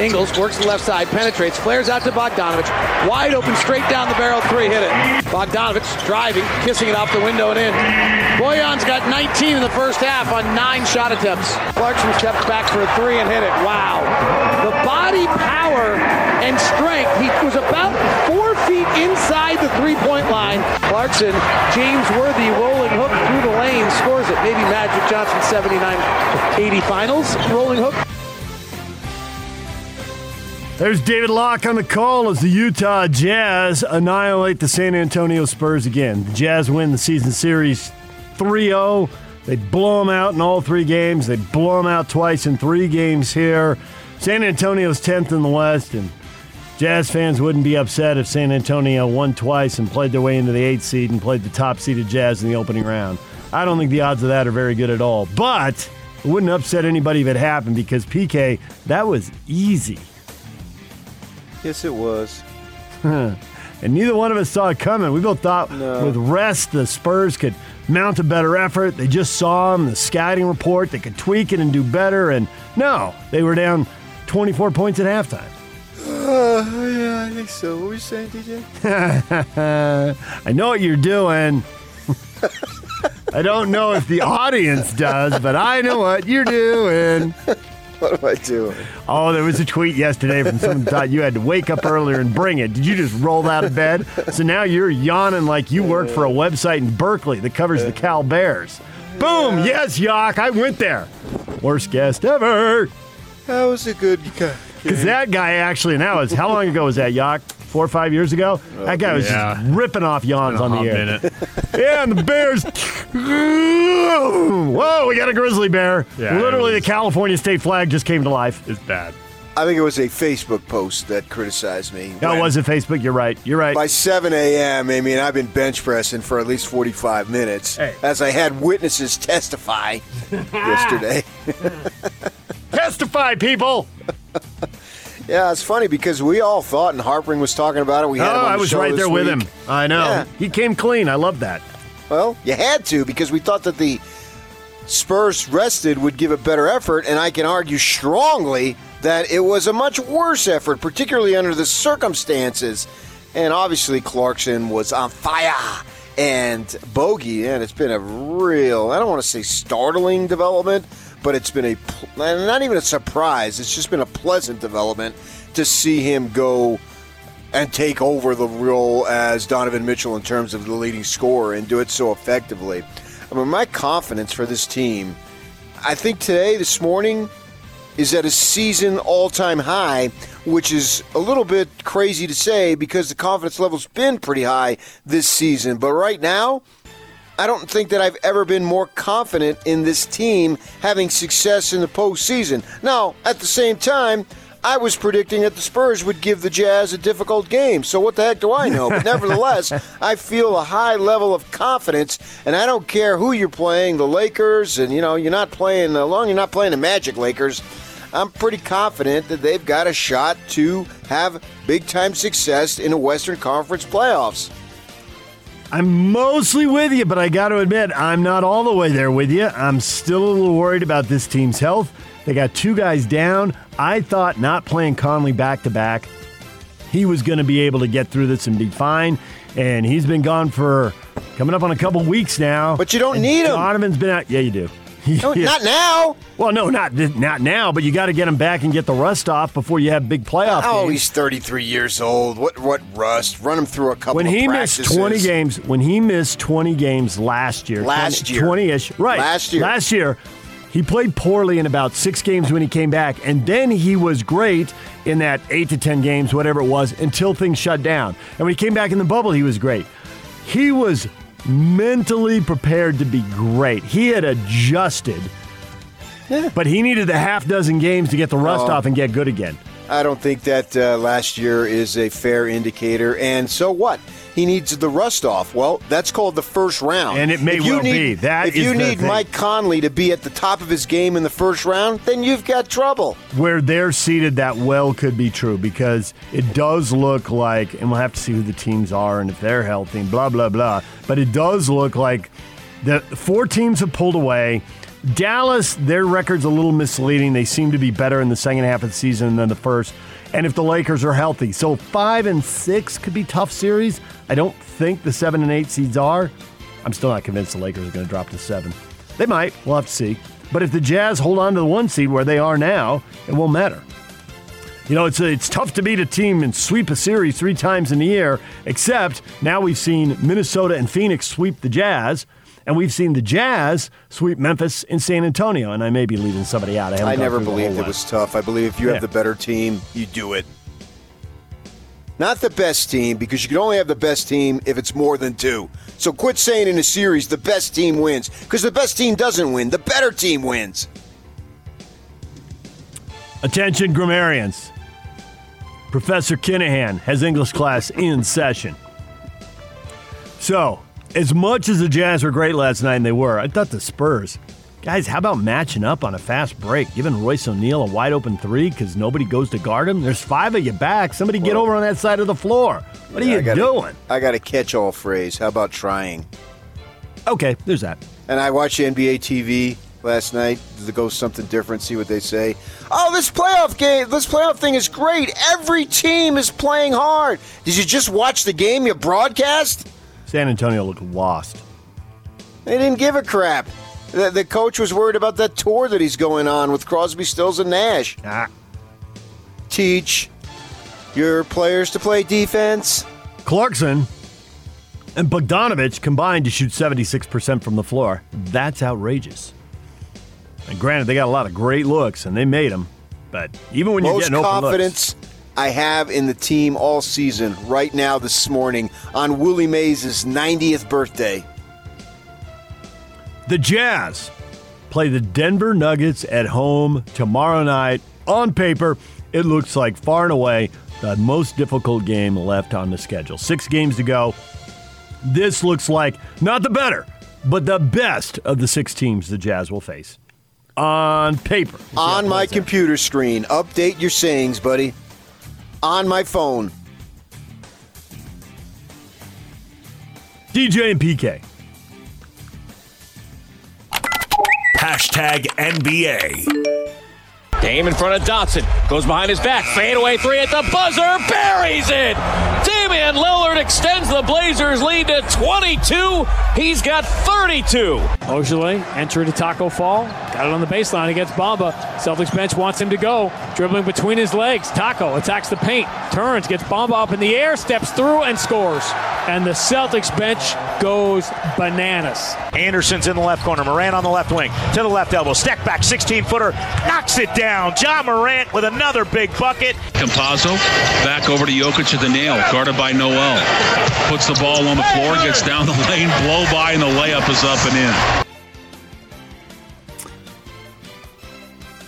Ingles works the left side, penetrates, flares out to Bogdanovich. Wide open, straight down the barrel, three, hit it. Bogdanovich driving, kissing it off the window and in. Boyan's got 19 in the first half on nine shot attempts. Clarkson steps back for a three and hit it. Wow. The body power and strength. He was about four feet inside the three-point line. Clarkson, James Worthy rolling hook through the lane, scores it. Maybe Magic Johnson 79-80 finals rolling hook. There's David Locke on the call as the Utah Jazz annihilate the San Antonio Spurs again. The Jazz win the season series 3 0. They blow them out in all three games. They blow them out twice in three games here. San Antonio's 10th in the West, and Jazz fans wouldn't be upset if San Antonio won twice and played their way into the eighth seed and played the top seeded Jazz in the opening round. I don't think the odds of that are very good at all. But it wouldn't upset anybody if it happened because PK, that was easy. Yes, it was. and neither one of us saw it coming. We both thought No. with rest, the Spurs could mount a better effort. They just saw them, the scouting report, they could tweak it and do better. And no, they were down 24 points at halftime. Uh, yeah, I think so. What were you saying, DJ? I know what you're doing. I don't know if the audience does, but I know what you're doing. What am I doing? Oh, there was a tweet yesterday from someone who thought you had to wake up earlier and bring it. Did you just roll out of bed? So now you're yawning like you work for a website in Berkeley that covers the Cal Bears. Boom! Yes, Yock, I went there. Worst guest ever. That was a good guy. Because that guy actually now is how long ago was that, Yock? Four or five years ago? that guy was yeah. just ripping off yawns on the air. minute. Yeah, and the Bears. Whoa, we got a grizzly bear. Yeah, Literally, was- the California state flag just came to life. It's bad. I think it was a Facebook post that criticized me. No, it wasn't Facebook. You're right. You're right. By 7 a.m., I mean, I've been bench pressing for at least 45 minutes Hey. as I had witnesses testify yesterday. Testify, people. Yeah, it's funny because we all thought, and Harpring was talking about it. We Oh, had him oh, on the I was show right there with him. I know. Yeah. He came clean. I love that. Well, you had to because we thought that the Spurs rested would give a better effort, and I can argue strongly that it was a much worse effort, particularly under the circumstances. And obviously, Clarkson was on fire. And Bogey, and it's been a real, I don't want to say startling development, but it's been a, not even a surprise, it's just been a pleasant development to see him go and take over the role as Donovan Mitchell in terms of the leading scorer and do it so effectively. I mean, my confidence for this team, I think today, this morning, is at a season all time high, which is a little bit crazy to say because the confidence level's been pretty high this season. But right now, I don't think that I've ever been more confident in this team having success in the postseason. Now, at the same time, I was predicting that the Spurs would give the Jazz a difficult game. So what the heck do I know? But nevertheless, I feel a high level of confidence, and I don't care who you're playing, the Lakers, and you know you're not playing as long as you're not playing the Magic Lakers. I'm pretty confident that they've got a shot to have big time success in the Western Conference playoffs. I'm mostly with you, but I got to admit, I'm not all the way there with you. I'm still a little worried about this team's health. They got two guys down. I thought not playing Conley back to back, he was going to be able to get through this and be fine. And he's been gone for coming up on a couple weeks now. But you don't need him. Donovan's been out. Yeah, you do. No, Yeah. Not now. Well, no, not not now, but you got to get him back and get the rust off before you have big playoff Oh, games. he's 33 years old. What what rust? Run him through a couple when of he practices. missed 20 games when he missed 20 games last year Last year. 20ish right Last year. last year he played poorly in about six games when he came back and then he was great in that eight to 10 games whatever it was until things shut down and when he came back in the bubble he was great he was mentally prepared to be great he had adjusted but he needed a half dozen games to get the rust Oh. off and get good again I don't think that uh, last year is a fair indicator. And so what? He needs the rust off. Well, that's called the first round. And it may well need, be. That if you need thing. Mike Conley to be at the top of his game in the first round, then you've got trouble. where they're seated, that well could be true because it does look like, and we'll have to see who the teams are and if they're healthy blah, blah, blah. But it does look like the four teams have pulled away. Dallas, their record's a little misleading. They seem to be better in the second half of the season than the first. And if the Lakers are healthy, so five and six could be tough series. I don't think the seven and eight seeds are. I'm still not convinced the Lakers are going to drop to seven. They might. We'll have to see. But if the Jazz hold on to the one seed where they are now, it won't matter. You know, it's it's tough to beat a team and sweep a series three times in a year. Except now we've seen Minnesota and Phoenix sweep the Jazz, and we've seen the Jazz sweep Memphis and San Antonio. And I may be leaving somebody out. I, I never believed it was tough. I believe if you Yeah. have the better team, you do it. Not the best team, because you can only have the best team if it's more than two. So quit saying in a series the best team wins, because the best team doesn't win. The better team wins. Attention, grammarians. Professor Kinahan has English class in session. So, as much as the Jazz were great last night, and they were, I thought the Spurs, guys, how about matching up on a fast break, giving Royce O'Neale a wide open three because nobody goes to guard him? There's five of you back. Somebody get over on that side of the floor. What are I you got a- doing? I got a catch-all phrase. How about trying? Okay, there's that. And I watched NBA TV last night to go something different, see what they say. Oh, this playoff game, this playoff thing is great. Every team is playing hard. Did you just watch the game you broadcast? San Antonio looked lost. They didn't give a crap. The, the coach was worried about that tour that he's going on with Crosby, Stills, and Nash. Ah. Teach your players to play defense. Clarkson and Bogdanovich combined to shoot 76% from the floor. That's outrageous. And granted, they got a lot of great looks, and they made them. But even when you're Most getting open looks, confidence I have in the team all season right now this morning on Willie Mays' 90th birthday. the Jazz play the Denver Nuggets at home tomorrow night. On paper, it looks like far and away the most difficult game left on the schedule. Six games to go. This looks like not the better, but the best of the six teams the Jazz will face. On paper. We'll see how on my computer screen. Update your sayings, buddy. On my phone. DJ and PK. Hashtag NBA. Dame in front of Dotson. Goes behind his back. Fadeaway three at the buzzer. Buries it. Damian Lillard extends the Blazers lead to 22. He's got 32. Ojeleye entering to Taco Fall. Got it on the baseline against Bamba. Celtics bench wants him to go. Dribbling between his legs. Taco attacks the paint. Turns, gets Bamba up in the air, steps through, and scores. And the Celtics bench goes bananas. Anderson's in the left corner. Morant on the left wing. To the left elbow. Step back, 16 footer. Knocks it down. Ja Morant with another big bucket. Campazzo back over to Jokic at the nail, guarded by Noel. Puts the ball on the floor, gets down the lane, blow by, and the layup is up and in.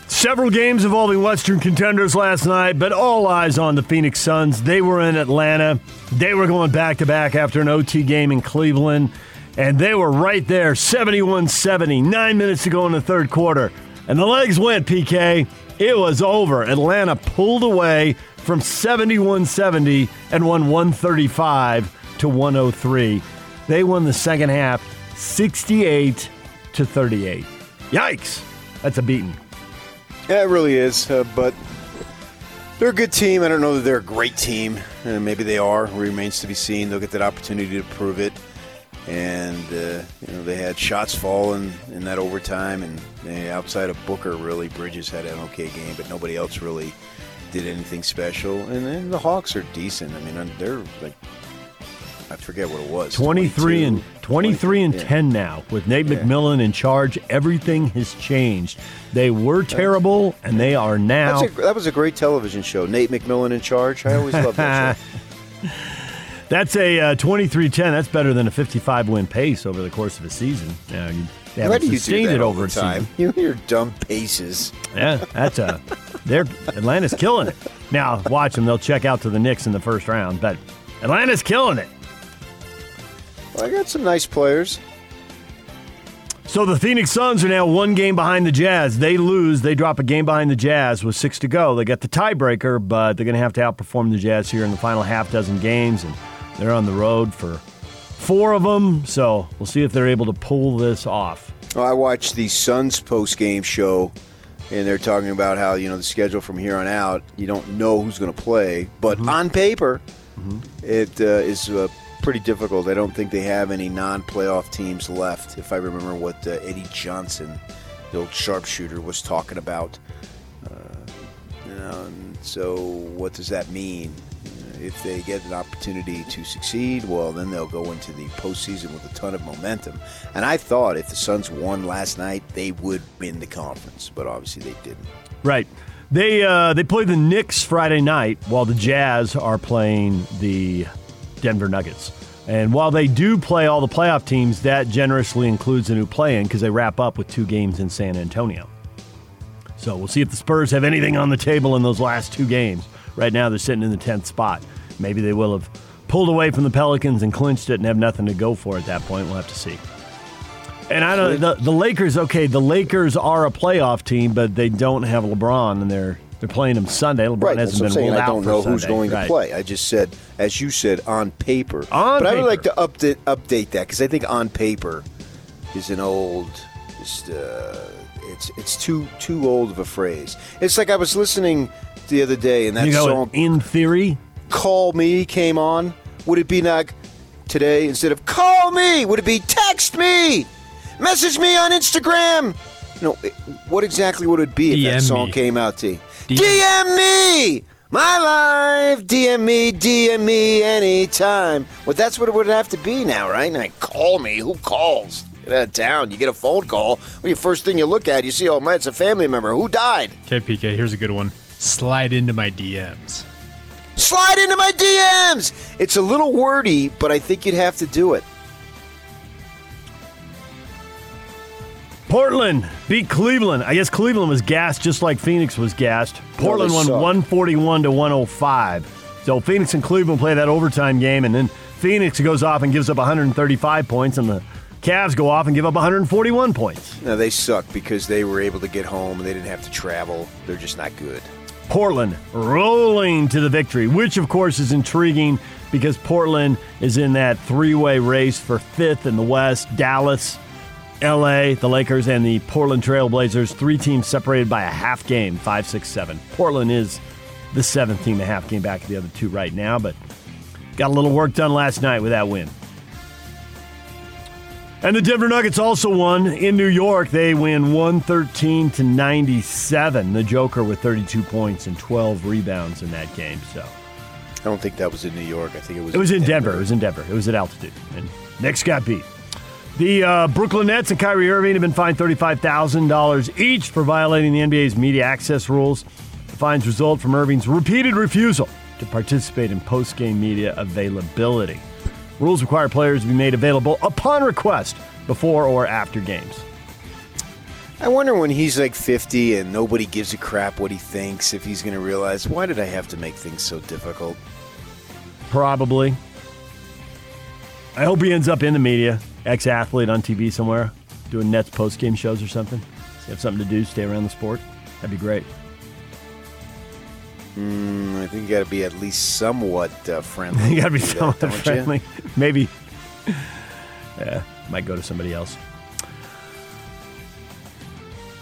Several games involving Western contenders last night, but all eyes on the Phoenix Suns. They were in Atlanta. They were going back to back after an OT game in Cleveland, and they were right there 71 70, nine minutes to go in the third quarter. And the legs went, PK. It was over. Atlanta pulled away from 71 70 and won 135 to 103. They won the second half 68 to 38. Yikes. That's a beating. Yeah, it really is. Uh, but they're a good team. I don't know that they're a great team. Uh, maybe they are. Remains to be seen. They'll get that opportunity to prove it. And uh, you know they had shots falling in that overtime, and they, outside of Booker, really Bridges had an okay game, but nobody else really did anything special. And then the Hawks are decent. I mean, they're like I forget what it was. 23 and 23 and yeah. 10 now with Nate Yeah. McMillan in charge. Everything has changed. They were terrible and they are now. A, that was a great television show. Nate McMillan in charge. I always loved that show. That's a uh, 23-10. That's better than a 55 win pace over the course of a season. You, they Why do you do that it over time? You your dumb paces. Yeah, that's a. They're Atlanta's killing it. Now watch them. They'll check out to the Knicks in the first round, but Atlanta's killing it. Well, I got some nice players. So the Phoenix Suns are now one game behind the Jazz. They lose, they drop a game behind the Jazz with six to go. They got the tiebreaker, but they're going to have to outperform the Jazz here in the final half dozen games, and they're on the road for four of them. So we'll see if they're able to pull this off. Well, I watched the Suns post game show, and they're talking about how you know the schedule from here on out. You don't know who's going to play, but Mm-hmm. on paper, it uh, is uh, pretty difficult. I don't think they have any non-playoff teams left. If I remember what uh, Eddie Johnson, the old sharpshooter, was talking about. Uh, you know, and so what does that mean? If they get an opportunity to succeed, well, then they'll go into the postseason with a ton of momentum. And I thought if the Suns won last night, they would win the conference, but obviously they didn't. Right. They uh, they play the Knicks Friday night while the Jazz are playing the Denver Nuggets. And while they do play all the playoff teams, that generously includes a new play-in because they wrap up with two games in San Antonio. So we'll see if the Spurs have anything on the table in those last two games. Right now, they're sitting in the 10th spot. Maybe they will have pulled away from the Pelicans and clinched it and have nothing to go for at that point. We'll have to see. And I don't the, the Lakers, okay, the Lakers are a playoff team, but they don't have LeBron and they're they're playing him Sunday. LeBron Right, hasn't been saying. ruled I don't know who's going Right. to play. I just said, as you said, on paper. On but I would like to update update that because I think on paper is an old, just uh, it's it's too too old of a phrase. It's like I was listening the other day, and that You go song in theory. "Call Me" came on. Would it be like today instead of "Call Me"? Would it be "Text me"? Message me on Instagram. No, what exactly would it be if that song me. came out? T. DM me. My life, DM me, DM me anytime. Well, that's what it would have to be now, right? Like, call me. Who calls? Get out of town. You get a phone call. Well, your first thing you look at, you see, oh man, it's a family member. Who died? Okay, PK, here's a good one. Slide into my DMs. Slide into my DMs. It's a little wordy, but I think you'd have to do it. Portland beat Cleveland. I guess Cleveland was gassed just like Phoenix was gassed. Portland won suck. 141 to 105. So Phoenix and Cleveland play that overtime game, and then Phoenix goes off and gives up 135 points, and the Cavs go off and give up 141 points. Now they suck because they were able to get home and they didn't have to travel. They're just not good. Portland rolling to the victory, which of course is intriguing because Portland is in that three way race for fifth in the West. Dallas, LA, the Lakers, and the Portland Trailblazers, three teams separated by a half game, five, six, seven. Portland is the seventh team, a half game back of the other two right now, but got a little work done last night with that win. And the Denver Nuggets also won in New York. They win 113 to 97. The Joker with 32 points and 12 rebounds in that game. So I don't think that was in New York. I think it was. it was in Denver. It was in Denver. It was at altitude. And Knicks got beat. The uh, Brooklyn Nets and Kyrie Irving have been fined $35,000 each for violating the NBA's media access rules. The fines result from Irving's repeated refusal to participate in post-game media availability. Rules require players to be made available upon request before or after games. I wonder when he's like 50 and nobody gives a crap what he thinks, if he's going to realize, why did I have to make things so difficult? Probably. I hope he ends up in the media, ex athlete on TV somewhere, doing Nets post game shows or something. So you have something to do, stay around the sport. That'd be great. Mm, I think you got to be at least somewhat uh, friendly. you gotta be to that, somewhat friendly. Maybe. Yeah, might go to somebody else.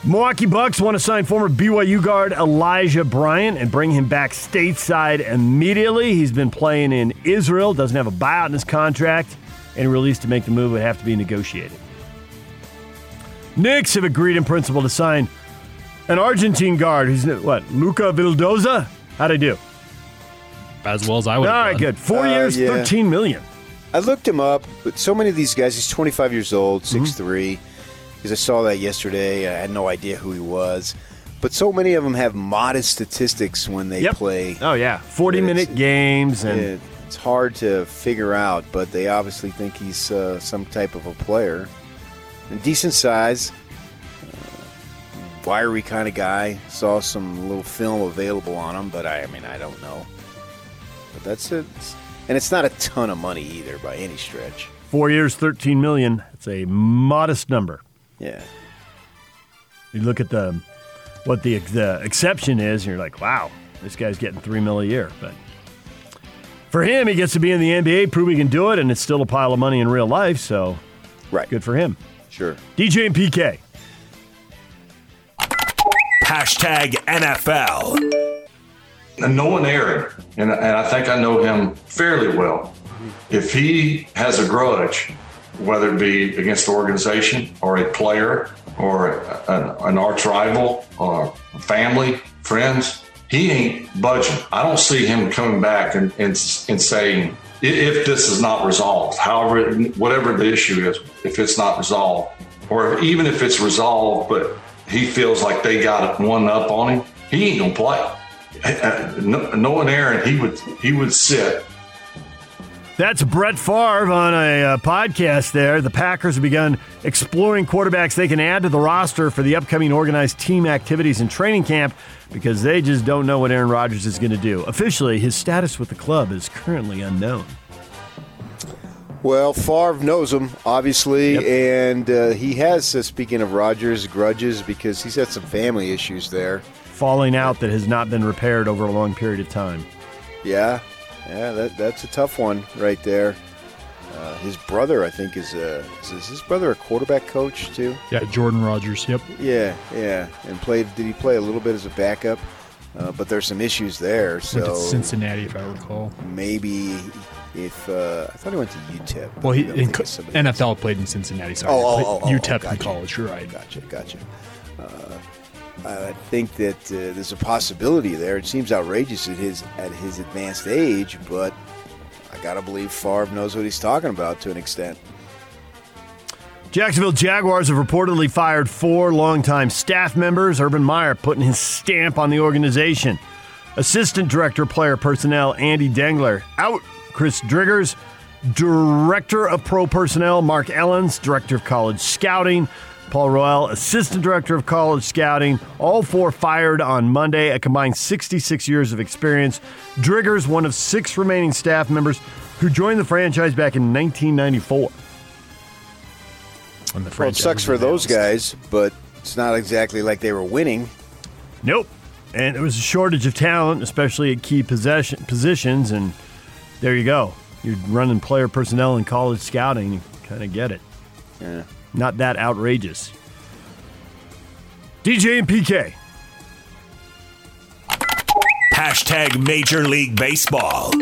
Milwaukee Bucks want to sign former BYU guard Elijah Bryant and bring him back stateside immediately. He's been playing in Israel, doesn't have a buyout in his contract, and released to make the move would have to be negotiated. Knicks have agreed in principle to sign an Argentine guard who's what, Luca Vildoza? How'd I do? As well as I would. All right, done. good. Four Uh, years, yeah. 13 million. I looked him up, but so many of these guys, he's 25 years old, Mm-hmm. 6'3", because I saw that yesterday. I had no idea who he was. But so many of them have modest statistics when they Yep. play. Oh yeah, forty minute games and It- it's hard to figure out, but they obviously think he's uh, some type of a player. And decent size, wiry kind of guy. Saw some little film available on him, but I, I mean, I don't know. But that's it. And it's not a ton of money either by any stretch. Four years, thirteen million. It's a modest number. Yeah. You look at the what the the exception is, and you're like, wow, this guy's getting three mil a year. But for him, he gets to be in the NBA, prove he can do it, and it's still a pile of money in real life. So, right, good for him. Sure. DJ and PK. Hashtag NFL. And knowing Aaron, and, and I think I know him fairly well, if he has a grudge, whether it be against the organization or a player or an, an arch rival or family, friends, he ain't budging. I don't see him coming back and, and, and saying, if this is not resolved, however, whatever the issue is, if it's not resolved, or even if it's resolved, but he feels like they got one up on him, he ain't gonna play. Knowing Aaron, he would he would sit that's Brett Favre on a uh, podcast there. The Packers have begun exploring quarterbacks they can add to the roster for the upcoming organized team activities and training camp because they just don't know what Aaron Rodgers is going to do. Officially, his status with the club is currently unknown. Well, Favre knows him, obviously, yep. and uh, he has, uh, speaking of Rodgers, grudges because he's had some family issues there. Falling out that has not been repaired over a long period of time. Yeah, yeah, that, that's a tough one right there. Uh, his brother, I think, is, a, is his brother a quarterback coach too? Yeah, Jordan Rodgers. Yep. Yeah, yeah, and played. Did he play a little bit as a backup? Uh, but there's some issues there. So Cincinnati, if I recall. Maybe if uh, I thought he went to UTEP. Well, he in co- NFL played in Cincinnati. Sorry, oh, oh, oh, oh, UTEP gotcha. in college. You're right. Gotcha, gotcha. Uh, I think that uh, there's a possibility there. It seems outrageous at his at his advanced age, but I gotta believe Favre knows what he's talking about to an extent. Jacksonville Jaguars have reportedly fired four longtime staff members. Urban Meyer putting his stamp on the organization. Assistant Director Player Personnel Andy Dengler out. Chris Driggers, Director of Pro Personnel Mark Ellens, Director of College Scouting Paul Royal, Assistant Director of College Scouting. All four fired on Monday, a combined 66 years of experience. Driggers, one of six remaining staff members who joined the franchise back in 1994. well, it sucks for those guys, but it's not exactly like they were winning. Nope. And there was a shortage of talent, especially at key possession, positions, and there you go. You're running player personnel and college scouting. You kind of get it. Yeah. Not that outrageous. DJ and PK. Hashtag Major League Baseball.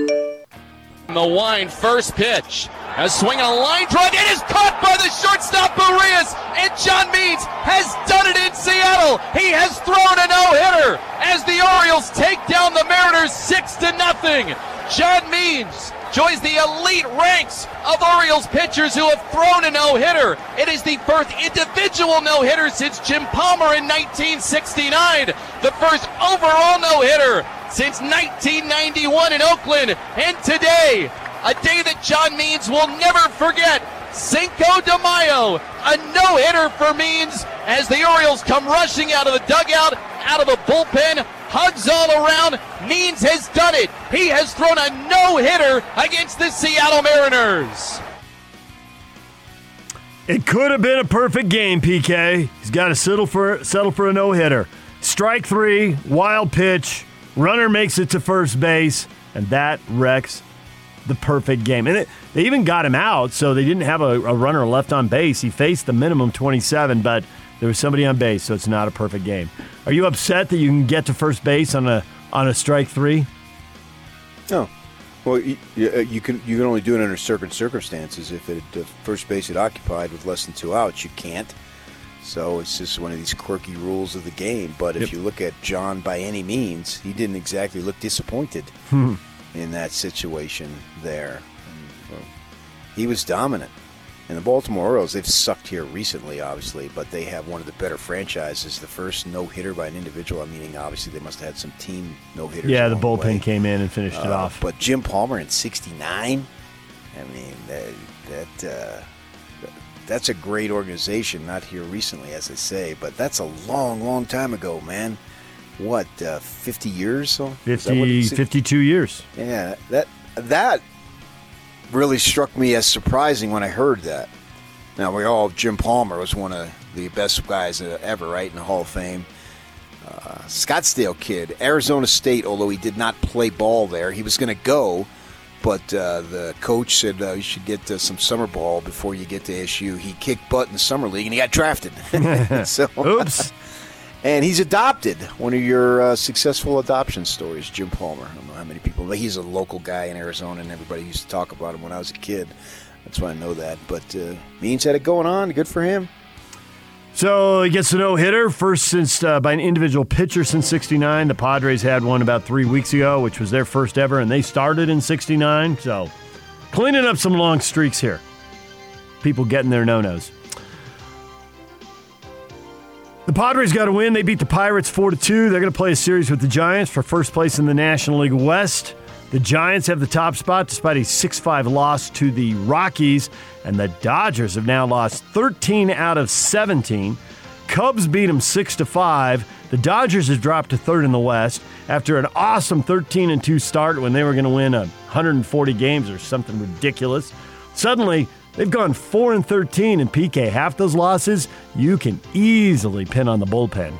The wine first pitch. A swing on a line drive. It is caught by the shortstop Urias, and John Means has done it in Seattle. He has thrown a no-hitter as the Orioles take down the Mariners six to nothing. John Means joins the elite ranks of Orioles pitchers who have thrown a no-hitter. It is the first individual no-hitter since Jim Palmer in 1969. The first overall no-hitter since 1991 in Oakland. And today, a day that John Means will never forget. Cinco de Mayo, a no-hitter for Means as the Orioles come rushing out of the dugout, out of the bullpen, hugs all around. Means has done it. He has thrown a no hitter against the Seattle Mariners. It could have been a perfect game, PK. He's got to settle for settle for a no hitter. Strike three, wild pitch, runner makes it to first base, and that wrecks the perfect game. And it, they even got him out, so they didn't have a, a runner left on base. He faced the minimum 27, but there was somebody on base, so it's not a perfect game. Are you upset that you can get to first base on a on a strike three? No. Well, you, uh, you can you can only do it under certain circumstances. If it, the first base is occupied with less than two outs, you can't. So it's just one of these quirky rules of the game. But if yep. you look at John, by any means, he didn't exactly look disappointed hmm. in that situation there. And, well, he was dominant. And the Baltimore Orioles, they've sucked here recently, obviously, but they have one of the better franchises. The first no hitter by an individual, I mean, obviously they must have had some team no hitters. Yeah, the bullpen way. came in and finished uh, it off. But Jim Palmer in '69, I mean, that, that uh, that's a great organization. Not here recently, as I say, but that's a long, long time ago, man. What, uh, 50 years? So 50, 52 years. Yeah, that that really struck me as surprising when I heard that. Now we all Jim Palmer was one of the best guys ever, right in the Hall of Fame. Uh, Scottsdale kid, Arizona State. Although he did not play ball there, he was going to go, but uh, the coach said uh, you should get uh, some summer ball before you get to SU. He kicked butt in the summer league and he got drafted. so, Oops. and he's adopted. One of your uh, successful adoption stories, Jim Palmer. But he's a local guy in Arizona, and everybody used to talk about him when I was a kid. That's why I know that. But uh, Means had it going on. Good for him. So he gets a no hitter, first since uh, by an individual pitcher since '69. The Padres had one about three weeks ago, which was their first ever, and they started in '69. So cleaning up some long streaks here. People getting their no nos. The Padres got a win. They beat the Pirates 4 to 2. They're going to play a series with the Giants for first place in the National League West. The Giants have the top spot despite a 6 5 loss to the Rockies, and the Dodgers have now lost 13 out of 17. Cubs beat them 6 5. The Dodgers have dropped to third in the West after an awesome 13 and 2 start when they were going to win 140 games or something ridiculous. Suddenly, they've gone 4 and 13 in PK. Half those losses you can easily pin on the bullpen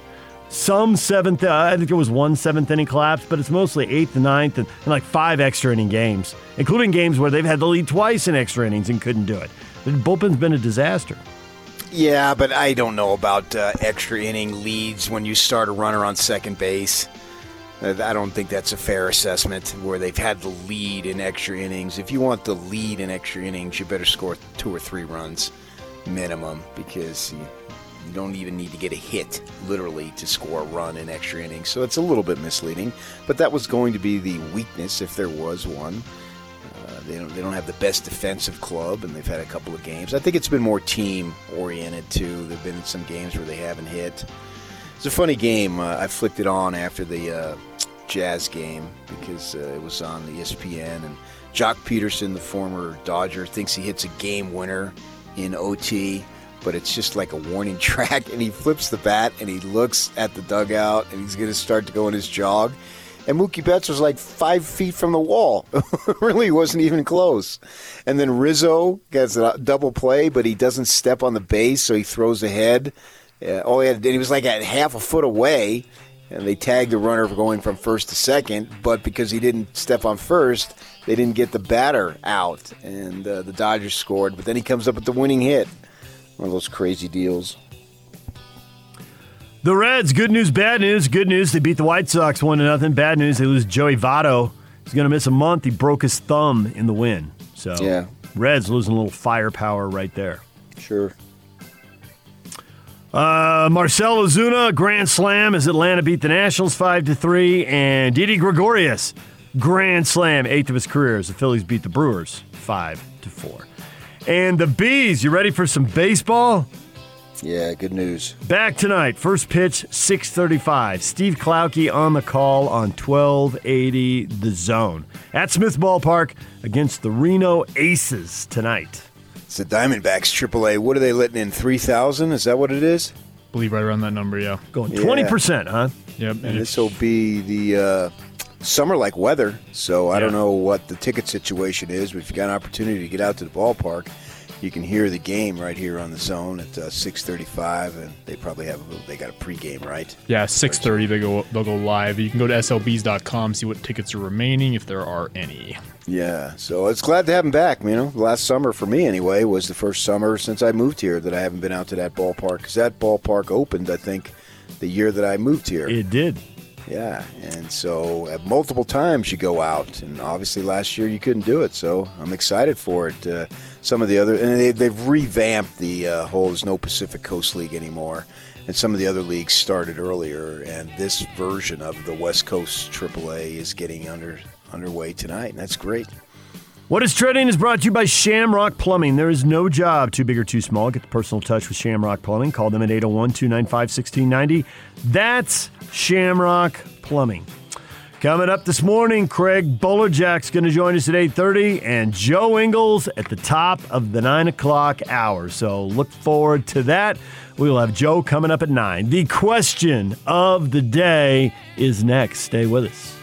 some seventh, uh, I think it was one seventh inning collapse, but it's mostly eighth and ninth and, and, like five extra inning games, including games where they've had the lead twice in extra innings and couldn't do it. The bullpen's been a disaster. Yeah, but I don't know about uh, extra inning leads when you start a runner on second base. Uh, I don't think that's a fair assessment where they've had the lead in extra innings. If you want the lead in extra innings, you better score two or three runs minimum because you don't even need to get a hit, literally, to score a run in extra innings. So it's a little bit misleading. But that was going to be the weakness if there was one. Uh, they don't they don't have the best defensive club, and they've had a couple of games. I think it's been more team oriented too. There've been in some games where they haven't hit. It's a funny game. Uh, I flicked it on after the uh, Jazz game because uh, it was on the ESPN, and Joc Pederson, the former Dodger, thinks he hits a game winner in OT but it's just like a warning track. And he flips the bat and he looks at the dugout and he's going to start to go on his jog. And Mookie Betts was like five feet from the wall. really wasn't even close. And then Rizzo gets a double play, but he doesn't step on the base, so he throws ahead. Uh, oh, he, had, he was like at half a foot away, and they tagged the runner for going from first to second. But because he didn't step on first, they didn't get the batter out, and uh, the Dodgers scored. But then he comes up with the winning hit. One of those crazy deals. The Reds, good news, bad news. Good news, they beat the White Sox 1 0. Bad news, they lose Joey Votto. He's going to miss a month. He broke his thumb in the win. So, yeah. Reds losing a little firepower right there. Sure. Uh, Marcell Ozuna, grand slam as Atlanta beat the Nationals 5 to 3. And Didi Gregorius, grand slam, eighth of his career as the Phillies beat the Brewers 5 to 4. And the Bees, you ready for some baseball? Yeah, good news. Back tonight, first pitch, 635. Steve Klauke on the call on 1280 The Zone. At Smith Ballpark against the Reno Aces tonight. It's the Diamondbacks AAA. What are they letting in? 3,000? Is that what it is? I believe right around that number, yeah. Going 20%, huh? Yep. And this will be the uh, summer like weather, so I Yeah. don't know what the ticket situation is, but if you got an opportunity to get out to the ballpark, you can hear the game right here on the zone at uh, 6:35, and they probably have a, they got a pregame, right? Yeah, six thirty. They go. They'll go live. You can go to slbees.com, see what tickets are remaining, if there are any. Yeah, so it's glad to have him back. You know, last summer for me anyway was the first summer since I moved here that I haven't been out to that ballpark because that ballpark opened, I think, the year that I moved here. It did. Yeah, and so at multiple times you go out, and obviously last year you couldn't do it. So I'm excited for it. Uh, some of the other, and they, they've revamped the uh, whole. There's no Pacific Coast League anymore, and some of the other leagues started earlier. And this version of the West Coast AAA is getting under underway tonight, and that's great. What is trending is brought to you by Shamrock Plumbing. There is no job too big or too small. Get the personal touch with Shamrock Plumbing. Call them at 801 295 1690. That's Shamrock Plumbing. Coming up this morning, Craig Bolerjack's going to join us at 8.30 and Joe Ingles at the top of the 9 o'clock hour. So look forward to that. We will have Joe coming up at 9. The question of the day is next. Stay with us.